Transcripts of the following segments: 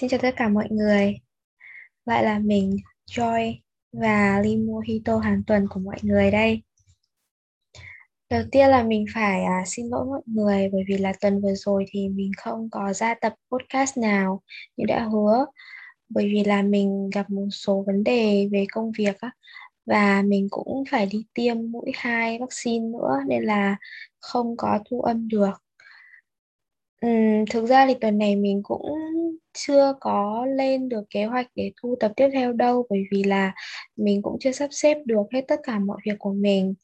Xin chào tất cả mọi người. Lại là mình Joy và ly mojito hàng tuần của mọi người đây. Đầu tiên là mình phải à, xin lỗi mọi người bởi vì là tuần vừa rồi thì mình không có ra tập podcast nào như đã hứa bởi vì là mình gặp một số vấn đề về công việc á và mình cũng phải đi tiêm mũi hai vaccine nữa nên là không có thu âm được. Ừm, thực ra thì tuần này mình cũng chưa có lên được kế hoạch để thu tập tiếp theo đâu bởi vì là mình cũng chưa sắp xếp được hết tất cả mọi việc của mình.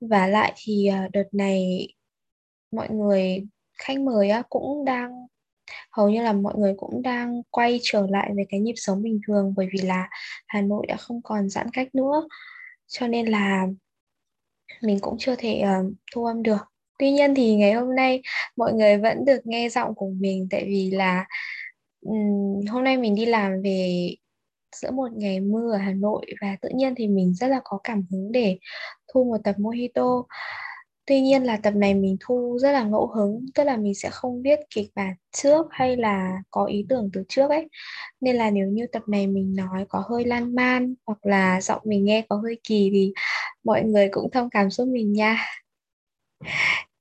Và lại thì à, đợt này mọi người khách mời á cũng đang hầu như là mọi người cũng đang quay trở lại về cái nhịp sống bình thường bởi vì là Hà Nội đã không còn giãn cách nữa. Cho nên là mình cũng chưa thể uh, thu âm được. Tuy nhiên thì ngày hôm nay mọi người vẫn được nghe giọng của mình tại vì là um, hôm nay mình đi làm về giữa một ngày mưa ở Hà Nội và tự nhiên thì mình rất là có cảm hứng để thu một tập Mojito Tuy nhiên là tập này mình thu rất là ngẫu hứng, tức là mình sẽ không biết kịch bản trước hay là có ý tưởng từ trước ấy. Nên là nếu như tập này mình nói có hơi lan man hoặc là giọng mình nghe có hơi kỳ thì mọi người cũng thông cảm giúp mình nha.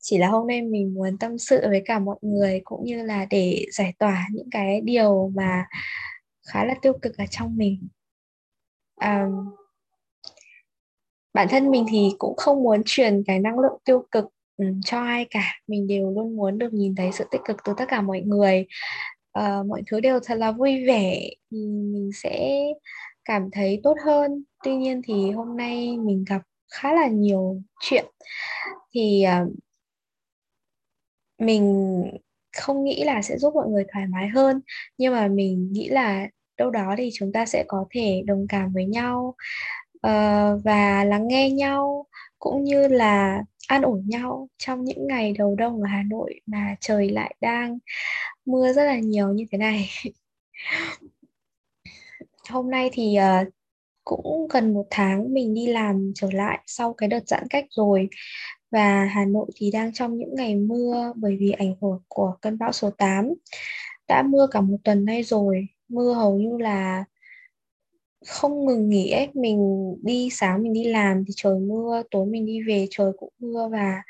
Chỉ là hôm nay mình muốn tâm sự với cả mọi người cũng như là để giải tỏa những cái điều mà khá là tiêu cực ở trong mình. Um, bản thân mình thì cũng không muốn truyền cái năng lượng tiêu cực um, cho ai cả. Mình đều luôn muốn được nhìn thấy sự tích cực từ tất cả mọi người. Uh, mọi thứ đều thật là vui vẻ thì mình sẽ cảm thấy tốt hơn. Tuy nhiên thì hôm nay mình gặp khá là nhiều chuyện. Thì uh, mình không nghĩ là sẽ giúp mọi người thoải mái hơn nhưng mà mình nghĩ là đâu đó thì chúng ta sẽ có thể đồng cảm với nhau uh, và lắng nghe nhau cũng như là an ủi nhau trong những ngày đầu đông ở Hà Nội mà trời lại đang mưa rất là nhiều như thế này. Hôm nay thì uh, cũng gần một tháng mình đi làm trở lại sau cái đợt giãn cách rồi và Hà Nội thì đang trong những ngày mưa bởi vì ảnh hưởng của cơn bão số 8 đã mưa cả một tuần nay rồi, mưa hầu như là không ngừng nghỉ ấy. Mình đi sáng mình đi làm thì trời mưa, tối mình đi về trời cũng mưa và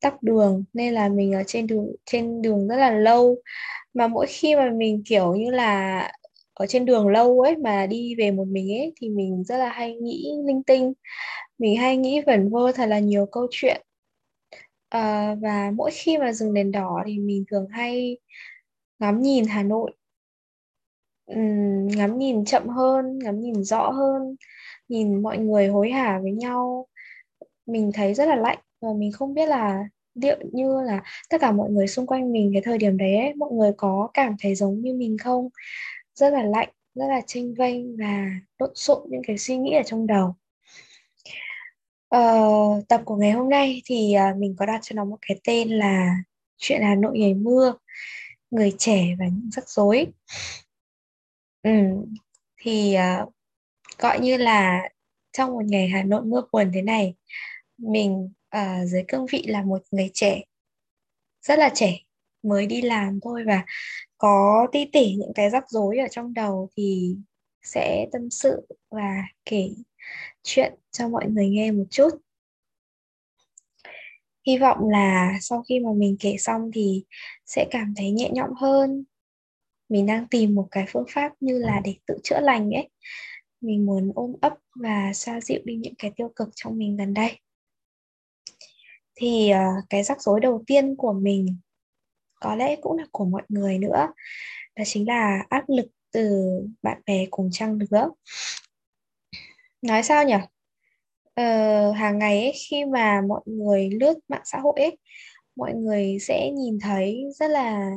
tắc đường. Nên là mình ở trên đường trên đường rất là lâu. Mà mỗi khi mà mình, kiểu như là, ở trên đường lâu ấy mà đi về một mình ấy thì mình rất là hay nghĩ linh tinh. Mình hay nghĩ vẩn vơ thật là nhiều câu chuyện à, và mỗi khi mà dừng đèn đỏ thì mình thường hay ngắm nhìn Hà Nội. Um, ngắm nhìn chậm hơn ngắm nhìn rõ hơn nhìn mọi người hối hả với nhau. Mình thấy rất là lạnh và mình không biết là liệu như là tất cả mọi người xung quanh mình cái thời điểm đấy ấy, mọi người có cảm thấy giống như mình không? Rất là lạnh rất là chênh vênh và lộn xộn những cái suy nghĩ ở trong đầu. Uh, tập của ngày hôm nay thì uh, mình có đặt cho nó một cái tên là chuyện Hà Nội ngày mưa người trẻ và những rắc rối. Ừ, thì uh, gọi như là trong một ngày Hà Nội mưa buồn thế này, mình uh, dưới cương vị là một người trẻ, rất là trẻ, mới đi làm thôi và có tí tỉ những cái rắc rối ở trong đầu thì sẽ tâm sự và kể chuyện cho mọi người nghe một chút. Hy vọng là sau khi mà mình kể xong thì sẽ cảm thấy nhẹ nhõm hơn. Mình đang tìm một cái phương pháp như là để tự chữa lành ấy. Mình muốn ôm ấp và xoa dịu đi những cái tiêu cực trong mình gần đây. Thì uh, cái rắc rối đầu tiên của mình có lẽ cũng là của mọi người nữa đó chính là áp lực từ bạn bè cùng trang lứa nói sao nhỉ? Ờ, hàng ngày ấy, khi mà mọi người lướt mạng xã hội ấy mọi người sẽ nhìn thấy rất là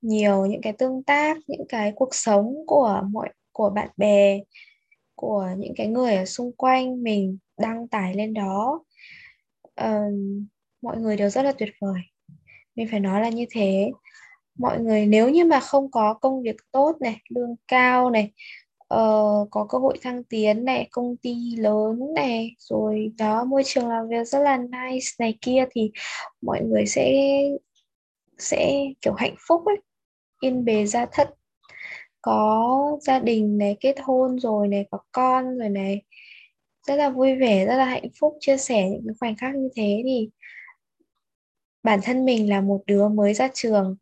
nhiều những cái tương tác những cái cuộc sống của mọi của bạn bè của những cái người ở xung quanh mình đăng tải lên đó. Uh, mọi người đều rất là tuyệt vời. Mình phải nói là như thế. Mọi người nếu như mà không có công việc tốt này lương cao này uh, có cơ hội thăng tiến này công ty lớn này rồi đó môi trường làm việc rất là nice này kia thì mọi người sẽ sẽ kiểu hạnh phúc ấy yên bề gia thất. Có gia đình này kết hôn rồi này có con rồi này. Rất là vui vẻ rất là hạnh phúc chia sẻ những khoảnh khắc như thế thì bản thân mình là một đứa mới ra trường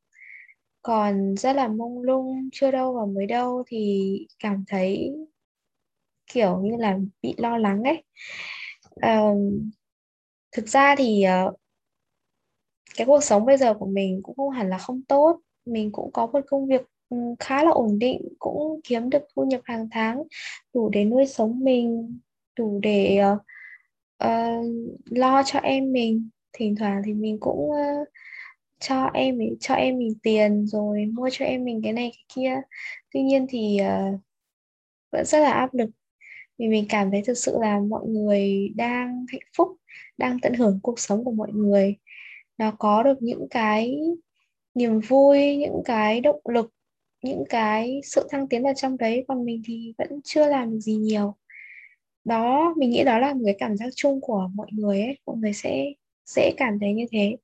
còn rất là mông lung chưa đâu vào mới đâu thì cảm thấy kiểu như là bị lo lắng ấy. Um, thực ra thì uh, cái cuộc sống bây giờ của mình cũng không hẳn là không tốt. Mình cũng có một công việc ừ, khá là ổn định cũng kiếm được thu nhập hàng tháng đủ để nuôi sống mình đủ để uh, uh, lo cho em mình. Thỉnh thoảng thì mình cũng uh, cho em mình cho em mình tiền rồi mua cho em mình cái này cái kia. Tuy nhiên thì uh, vẫn rất là áp lực vì mình cảm thấy thực sự là mọi người đang hạnh phúc đang tận hưởng cuộc sống của mọi người. Nó có được những cái niềm vui những cái động lực những cái sự thăng tiến ở trong đấy còn mình thì vẫn chưa làm được gì nhiều. Đó mình nghĩ đó là một cái cảm giác chung của mọi người ấy. Mọi người sẽ dễ cảm thấy như thế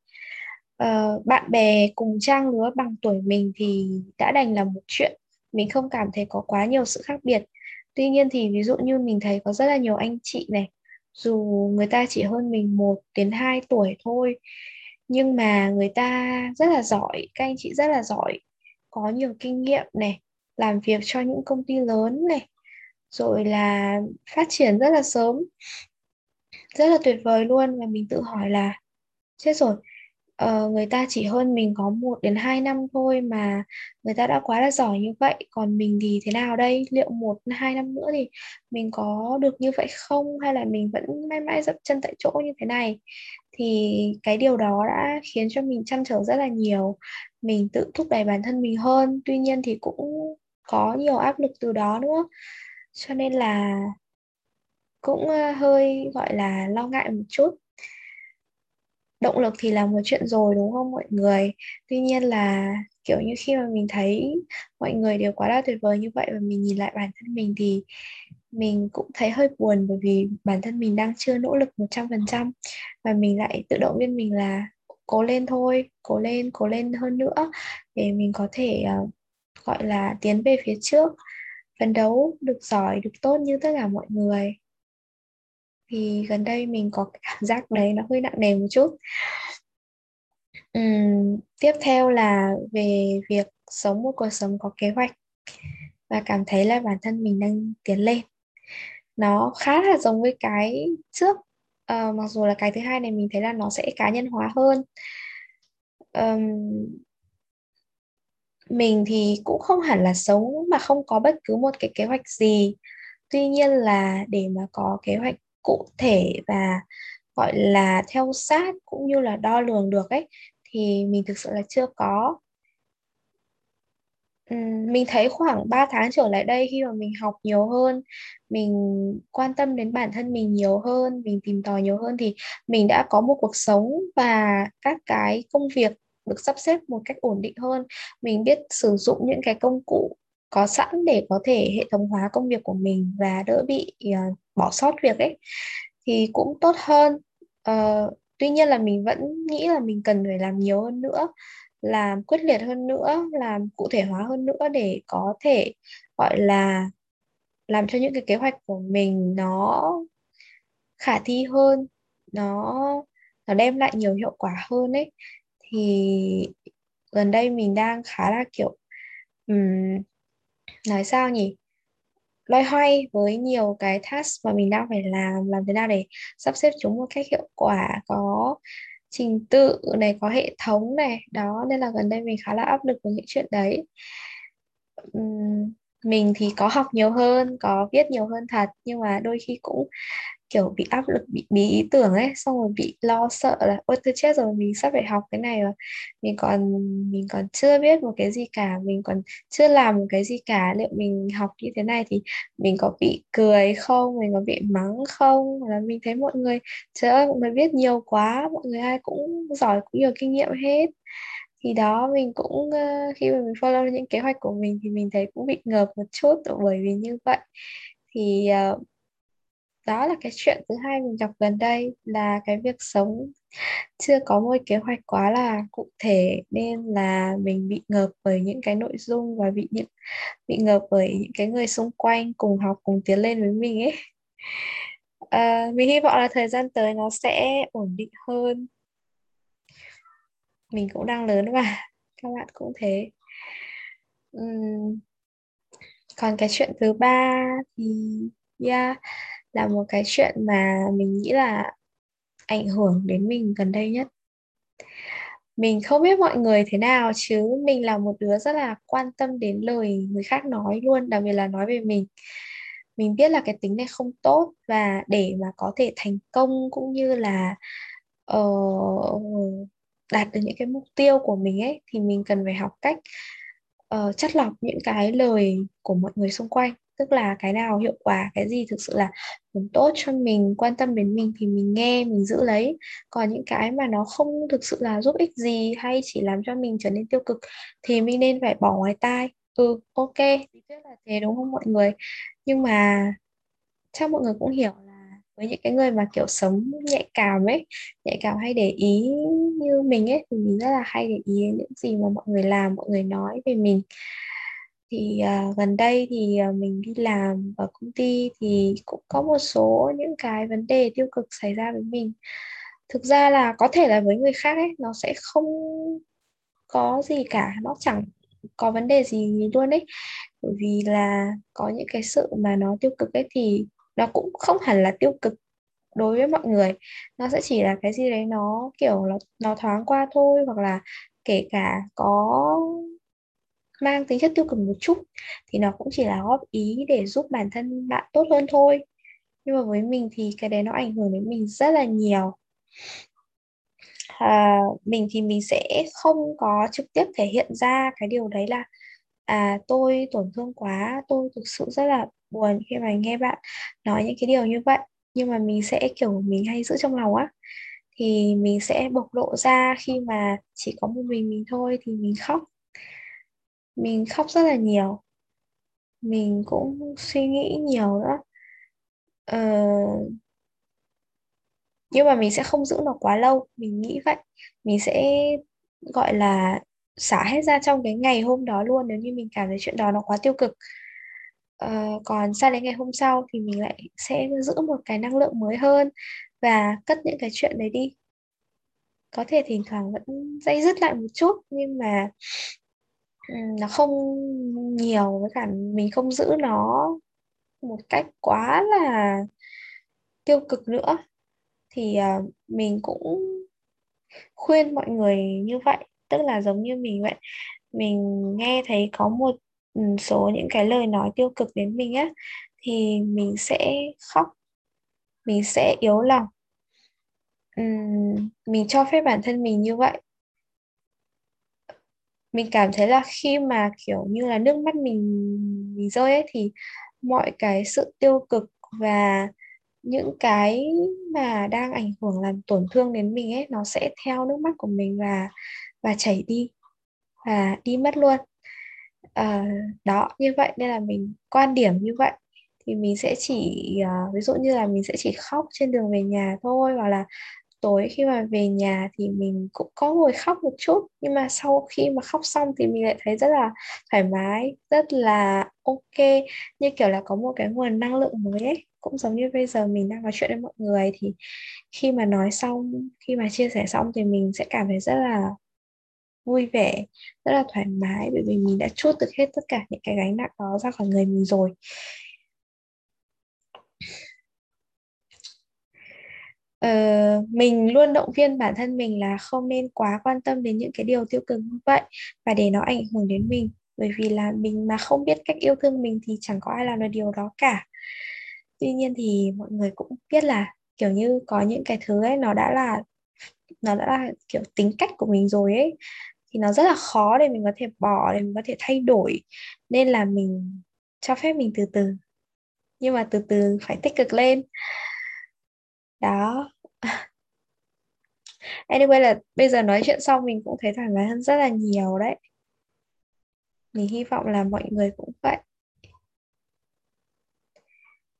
uh, bạn bè cùng trang lứa bằng tuổi mình thì đã đành là một chuyện. Mình không cảm thấy có quá nhiều sự khác biệt. Tuy nhiên thì ví dụ như mình thấy có rất là nhiều anh chị này dù người ta chỉ hơn mình 1 đến 2 tuổi thôi nhưng mà người ta rất là giỏi các anh chị rất là giỏi có nhiều kinh nghiệm này làm việc cho những công ty lớn này rồi là phát triển rất là sớm rất là tuyệt vời luôn. Và mình tự hỏi là chết rồi uh, người ta chỉ hơn mình có 1 đến 2 năm thôi mà người ta đã quá là giỏi như vậy. Còn mình thì thế nào đây? Liệu một hai năm nữa thì mình có được như vậy không? Hay là mình vẫn mãi mãi dậm chân tại chỗ như thế này? Thì cái điều đó đã khiến cho mình chăn trở rất là nhiều. Mình tự thúc đẩy bản thân mình hơn. Tuy nhiên thì cũng có nhiều áp lực từ đó nữa. Cho nên là cũng ờ, hơi gọi là lo ngại một chút động lực thì là một chuyện rồi đúng không mọi người? Tuy nhiên là kiểu như khi mà mình thấy mọi người đều quá là tuyệt vời như vậy và mình nhìn lại bản thân mình thì mình cũng thấy hơi buồn bởi vì bản thân mình đang chưa nỗ lực 100% và mình lại tự động viên mình là cố lên thôi cố lên cố lên hơn nữa để mình có thể uh, gọi là tiến về phía trước phấn đấu được giỏi được tốt như tất cả mọi người thì gần đây mình có cảm giác đấy nó hơi nặng nề một chút. Uhm, tiếp theo là về việc sống một cuộc sống có kế hoạch và cảm thấy là bản thân mình đang tiến lên. Nó khá là giống với cái trước uh, mặc dù là cái thứ hai này mình thấy là nó sẽ cá nhân hóa hơn. Um, mình thì cũng không hẳn là sống mà không có bất cứ một cái kế hoạch gì. Tuy nhiên là để mà có kế hoạch cụ thể và, gọi là, theo sát cũng như là đo lường được ấy, thì mình thực sự là chưa có. Mình thấy khoảng 3 tháng trở lại đây khi mà mình học nhiều hơn, mình quan tâm đến bản thân mình nhiều hơn, mình tìm tòi nhiều hơn thì mình đã có một cuộc sống và các cái công việc được sắp xếp một cách ổn định hơn. Mình biết sử dụng những cái công cụ có sẵn để có thể hệ thống hóa công việc của mình và đỡ bị uh, bỏ sót việc ấy thì cũng tốt hơn. Uh, tuy nhiên là mình vẫn nghĩ là mình cần phải làm nhiều hơn nữa làm quyết liệt hơn nữa làm cụ thể hóa hơn nữa để có thể gọi là làm cho những cái kế hoạch của mình nó khả thi hơn nó nó đem lại nhiều hiệu quả hơn ấy. Thì gần đây mình đang khá là kiểu um, nói sao nhỉ? Loay hoay với nhiều cái task mà mình đang phải làm làm thế nào để sắp xếp chúng một cách hiệu quả, có trình tự này, có hệ thống này. Đó, nên là gần đây mình khá là áp lực với những chuyện đấy. Mình thì có học nhiều hơn, có viết nhiều hơn thật, nhưng mà đôi khi cũng kiểu bị áp lực bị bí ý tưởng ấy xong rồi bị lo sợ là ôi tôi chết rồi mình sắp phải học cái này rồi. Mình còn mình còn chưa biết một cái gì cả mình còn chưa làm một cái gì cả liệu mình học như thế này thì mình có bị cười không mình có bị mắng không? Là mình thấy mọi người trời ơi mọi người biết nhiều quá mọi người ai cũng giỏi cũng nhiều kinh nghiệm hết. Thì đó mình cũng ờ, khi mà mình follow những kế hoạch của mình thì mình thấy cũng bị ngợp một chút bởi vì như vậy. Thì uh, đó là cái chuyện thứ hai mình gặp gần đây là cái việc sống chưa có một kế hoạch quá là cụ thể nên là mình bị ngợp bởi những cái nội dung và bị những bị ngợp bởi những cái người xung quanh cùng học cùng tiến lên với mình ấy. À, mình hy vọng là thời gian tới nó sẽ ổn định hơn. Mình cũng đang lớn và các bạn cũng thế. Uhm, còn cái chuyện thứ ba thì yeah là một cái chuyện mà mình nghĩ là ảnh hưởng đến mình gần đây nhất. Mình không biết mọi người thế nào chứ mình là một đứa rất là quan tâm đến lời người khác nói luôn đặc biệt là nói về mình. Mình biết là cái tính này không tốt và để mà có thể thành công cũng như là uh, đạt được những cái mục tiêu của mình ấy thì mình cần phải học cách uh, chắt lọc những cái lời của mọi người xung quanh tức là cái nào hiệu quả, cái gì thực sự là muốn tốt cho mình, quan tâm đến mình thì mình nghe, mình giữ lấy. Còn những cái mà nó không thực sự là giúp ích gì hay chỉ làm cho mình trở nên tiêu cực thì mình nên phải bỏ ngoài tai. Ừ ok, lý thuyết là thế đúng không mọi người? Nhưng mà chắc mọi người cũng hiểu là với những cái người mà, kiểu, sống nhạy cảm ấy, nhạy cảm hay để ý như mình ấy thì mình rất là hay để ý đến những gì mà mọi người làm, mọi người nói về mình thì uh, gần đây thì uh, mình đi làm ở công ty thì cũng có một số những cái vấn đề tiêu cực xảy ra với mình. Thực ra là có thể là với người khác ấy nó sẽ không có gì cả nó chẳng có vấn đề gì luôn ấy. Bởi vì là có những cái sự mà nó tiêu cực ấy thì nó cũng không hẳn là tiêu cực đối với mọi người. Nó sẽ chỉ là cái gì đấy nó kiểu nó, nó thoáng qua thôi hoặc là kể cả có mang tính chất tiêu cực một chút thì nó cũng chỉ là góp ý để giúp bản thân bạn tốt hơn thôi. Nhưng mà với mình thì cái đấy nó ảnh hưởng đến mình rất là nhiều. À, mình thì mình sẽ không có trực tiếp thể hiện ra cái điều đấy là à tôi tổn thương quá tôi thực sự rất là buồn khi mà nghe bạn nói những cái điều như vậy. Nhưng mà mình sẽ kiểu mình hay giữ trong lòng á. Thì mình sẽ bộc lộ ra khi mà chỉ có một mình mình thôi thì mình khóc mình khóc rất là nhiều. Mình cũng suy nghĩ nhiều nữa ờ, nhưng mà mình sẽ không giữ nó quá lâu. Mình nghĩ vậy. Mình sẽ gọi là xả hết ra trong cái ngày hôm đó luôn nếu như mình cảm thấy chuyện đó nó quá tiêu cực. Ờ, còn sang đến ngày hôm sau thì mình lại sẽ giữ một cái năng lượng mới hơn và cất những cái chuyện đấy đi. Có thể thỉnh thoảng vẫn dây dứt lại một chút nhưng mà Ừ, nó không nhiều với cả mình không giữ nó một cách quá là tiêu cực nữa. Thì uh, mình cũng khuyên mọi người như vậy tức là giống như mình vậy. Mình nghe thấy có một ừ, số những cái lời nói tiêu cực đến mình á thì mình sẽ khóc mình sẽ yếu lòng. Uhm, mình cho phép bản thân mình như vậy mình cảm thấy là khi mà kiểu như là nước mắt mình mình rơi ấy thì mọi cái sự tiêu cực và những cái mà đang ảnh hưởng làm tổn thương đến mình ấy nó sẽ theo nước mắt của mình và và chảy đi và đi mất luôn. À, đó như vậy nên là mình quan điểm như vậy. Thì mình sẽ chỉ uh, ví dụ như là mình sẽ chỉ khóc trên đường về nhà thôi hoặc là tối khi mà về nhà thì mình cũng có ngồi khóc một chút, nhưng mà sau khi mà khóc xong thì mình lại thấy rất là thoải mái, rất là ok. Như kiểu là có một cái nguồn năng lượng mới ấy, cũng giống như bây giờ mình đang nói chuyện với mọi người thì khi mà nói xong, khi mà chia sẻ xong thì mình sẽ cảm thấy rất là vui vẻ, rất là thoải mái bởi vì mình đã chút được hết tất cả những cái gánh nặng đó ra khỏi người mình rồi. Ờ, uh, mình luôn động viên bản thân mình là không nên quá quan tâm đến những cái điều tiêu cực như vậy và để nó ảnh hưởng đến mình. Bởi vì là mình mà không biết cách yêu thương mình thì chẳng có ai làm được điều đó cả. Tuy nhiên thì mọi người cũng biết là kiểu như có những cái thứ ấy nó đã là nó đã là kiểu tính cách của mình rồi ấy thì nó rất là khó để mình có thể bỏ để mình có thể thay đổi. Nên là mình cho phép mình từ từ. Nhưng mà từ từ phải tích cực lên. Đó. anyway là bây giờ nói chuyện xong mình cũng thấy thoải mái hơn rất là nhiều đấy. Mình hy vọng là mọi người cũng vậy.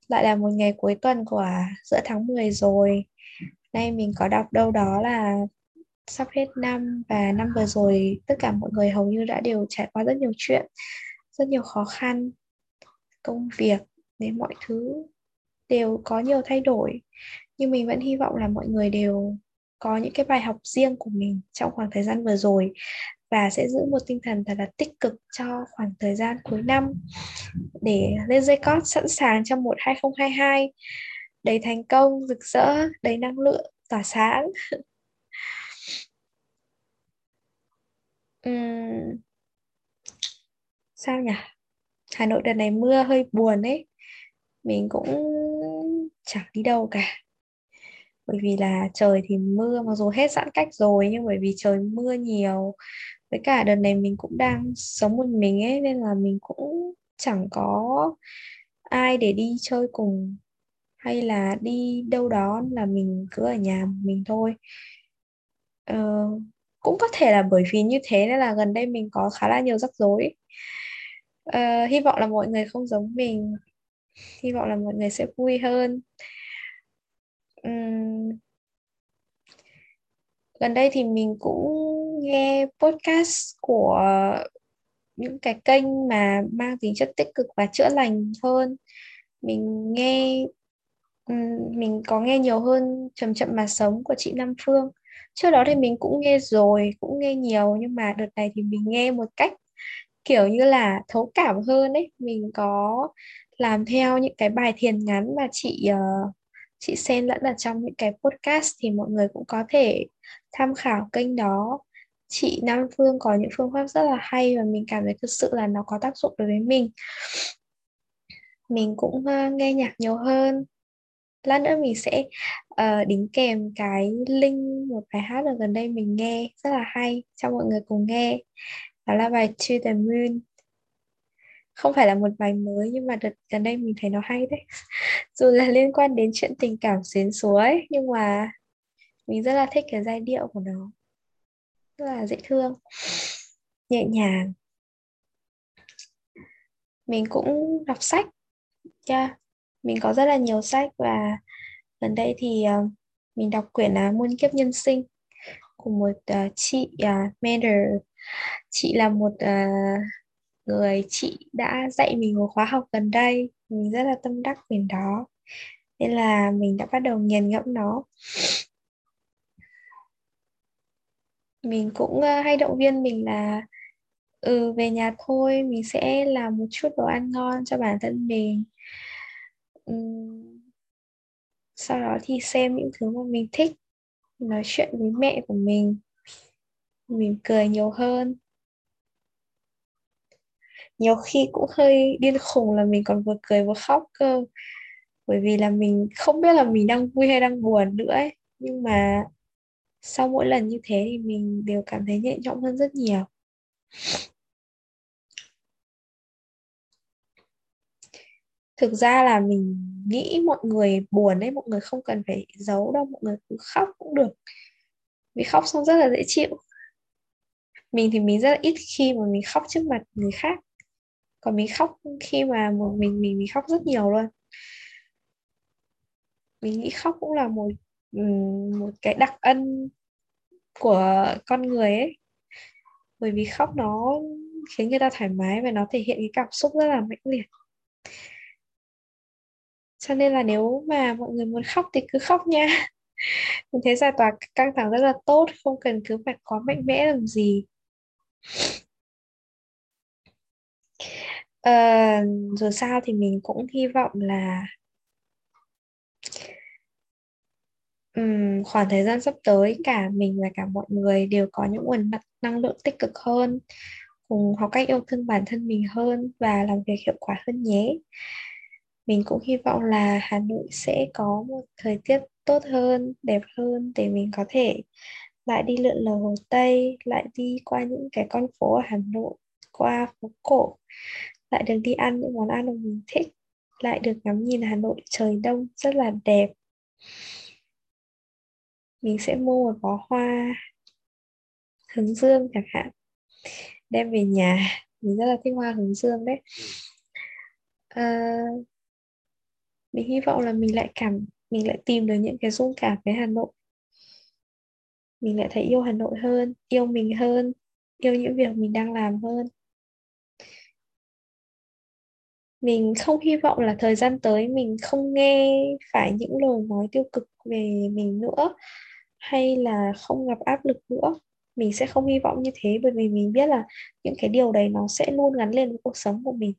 Lại là một ngày cuối tuần của giữa tháng 10 rồi. Nay mình có đọc đâu đó là sắp hết năm và năm vừa rồi tất cả mọi người hầu như đã đều trải qua rất nhiều chuyện, rất nhiều khó khăn, công việc đến mọi thứ đều có nhiều thay đổi. Nhưng mình vẫn hy vọng là mọi người đều có những cái bài học riêng của mình trong khoảng thời gian vừa rồi và sẽ giữ một tinh thần thật là tích cực cho khoảng thời gian cuối năm để lên dây cót sẵn sàng trong một 2022 đầy thành công, rực rỡ, đầy năng lượng, tỏa sáng. uhm, sao nhỉ? Hà Nội đợt này mưa hơi buồn ấy. Mình cũng chẳng đi đâu cả. Bởi vì là trời thì mưa, mặc dù hết giãn cách rồi nhưng bởi vì trời mưa nhiều. Với cả đợt này mình cũng đang sống một mình ấy nên là mình cũng chẳng có ai để đi chơi cùng hay là đi đâu đó là mình cứ ở nhà mình thôi. Ờ, cũng có thể là bởi vì như thế nên là gần đây mình có khá là nhiều rắc rối. Ờ, hy vọng là mọi người không giống mình. Hy vọng là mọi người sẽ vui hơn. Uhm, gần đây thì mình cũng nghe podcast của những cái kênh mà mang tính chất tích cực và chữa lành hơn. Mình nghe ừ, mình có nghe nhiều hơn chậm chậm mà sống của chị Nam Phương. Trước đó thì mình cũng nghe rồi cũng nghe nhiều nhưng mà đợt này thì mình nghe một cách kiểu như là thấu cảm hơn ấy. Mình có làm theo những cái bài thiền ngắn mà chị uh, chị xen lẫn ở trong những cái podcast thì mọi người cũng có thể tham khảo kênh đó. Chị Nam Phương có những phương pháp rất là hay và mình cảm thấy thực sự là nó có tác dụng đối với mình. Mình cũng uh, nghe nhạc nhiều hơn. Lát nữa mình sẽ uh, đính kèm cái link một bài hát ở gần đây mình nghe rất là hay cho mọi người cùng nghe. Đó là bài To the Moon không phải là một bài mới nhưng mà đợt gần đây mình thấy nó hay đấy. Dù là liên quan đến chuyện tình cảm xuyến suối nhưng mà mình rất là thích cái giai điệu của nó. Rất là dễ thương. Nhẹ nhàng. Mình cũng đọc sách yeah mình có rất là nhiều sách và gần đây thì uh, mình đọc quyển là muôn kiếp nhân sinh của một uh, chị à, uh, Mander chị là một uh, người chị đã dạy mình một khóa học gần đây. Mình rất là tâm đắc về đó nên là mình đã bắt đầu nghiền ngẫm nó. Mình cũng ờ, hay động viên mình là ừ về nhà thôi, mình sẽ làm một chút đồ ăn ngon cho bản thân mình. Sau đó thì xem những thứ mà mình thích, nói chuyện với mẹ của mình. Mình cười nhiều hơn nhiều khi cũng hơi điên khùng là mình còn vừa cười vừa khóc cơ. Bởi vì là mình không biết là mình đang vui hay đang buồn nữa ấy. nhưng mà sau mỗi lần như thế thì mình đều cảm thấy nhẹ nhõm hơn rất nhiều. Thực ra là mình nghĩ mọi người buồn ấy, mọi người không cần phải giấu đâu, mọi người cứ khóc cũng được. Vì khóc xong rất là dễ chịu. Mình thì mình rất là ít khi mà mình khóc trước mặt người khác còn mình khóc khi mà một mình mình mình khóc rất nhiều luôn. Mình nghĩ khóc cũng là một một cái đặc ân của con người ấy. Bởi vì khóc nó khiến người ta thoải mái và nó thể hiện cái cảm xúc rất là mãnh liệt. Cho nên là nếu mà mọi người muốn khóc thì cứ khóc nha. Mình thấy giải tỏa căng thẳng rất là tốt, không cần cứ phải có mạnh mẽ làm gì à, dù sao thì mình cũng hy vọng là um, khoảng thời gian sắp tới cả mình và cả mọi người đều có những nguồn năng lượng tích cực hơn cùng học cách yêu thương bản thân mình hơn và làm việc hiệu quả hơn nhé. Mình cũng hy vọng là Hà Nội sẽ có một thời tiết tốt hơn, đẹp hơn để mình có thể lại đi lượn lờ Hồ Tây, lại đi qua những cái con phố ở Hà Nội, qua phố cổ, lại được đi ăn những món ăn mà mình thích, lại được ngắm nhìn Hà Nội trời đông rất là đẹp. Mình sẽ mua một bó hoa hướng dương chẳng hạn, đem về nhà. Mình rất là thích hoa hướng dương đấy. à, mình hy vọng là mình lại cảm mình lại tìm được những cái dung cảm với Hà Nội mình lại thấy yêu Hà Nội hơn yêu mình hơn yêu những việc mình đang làm hơn mình không hy vọng là thời gian tới mình không nghe phải những lời nói tiêu cực về mình nữa, hay là không gặp áp lực nữa. Mình sẽ không hy vọng như thế, bởi vì mình biết là những cái điều đấy nó sẽ luôn gắn liền với cuộc sống của mình.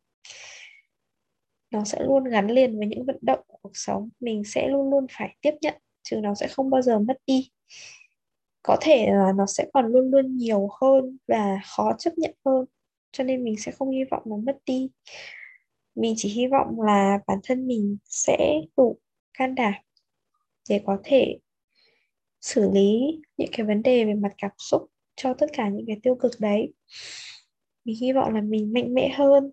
Nó sẽ luôn gắn liền với những vận động của cuộc sống. Mình sẽ luôn luôn phải tiếp nhận, chứ nó sẽ không bao giờ mất đi. Có thể là nó sẽ còn luôn luôn nhiều hơn và khó chấp nhận hơn, cho nên mình sẽ không hy vọng nó mất đi mình chỉ hy vọng là bản thân mình sẽ đủ can đảm để có thể xử lý những cái vấn đề về mặt cảm xúc cho tất cả những cái tiêu cực đấy. Mình hy vọng là mình mạnh mẽ hơn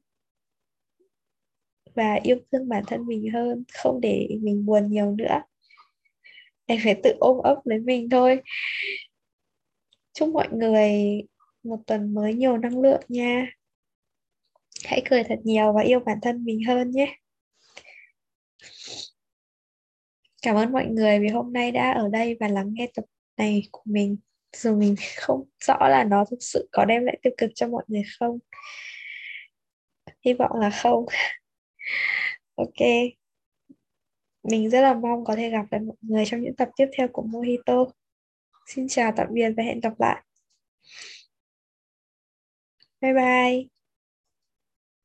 và yêu thương bản thân mình hơn, không để mình buồn nhiều nữa. Em phải tự ôm ấp lấy mình thôi. Chúc mọi người một tuần mới nhiều năng lượng nha hãy cười thật nhiều và yêu bản thân mình hơn nhé. Cảm ơn mọi người vì hôm nay đã ở đây và lắng nghe tập này của mình. Dù mình không rõ là nó thực sự có đem lại tiêu cực cho mọi người không. Hy vọng là không. Ok. Mình rất là mong có thể gặp lại mọi người trong những tập tiếp theo của Mojito. Xin chào, tạm biệt và hẹn gặp lại. Bye bye.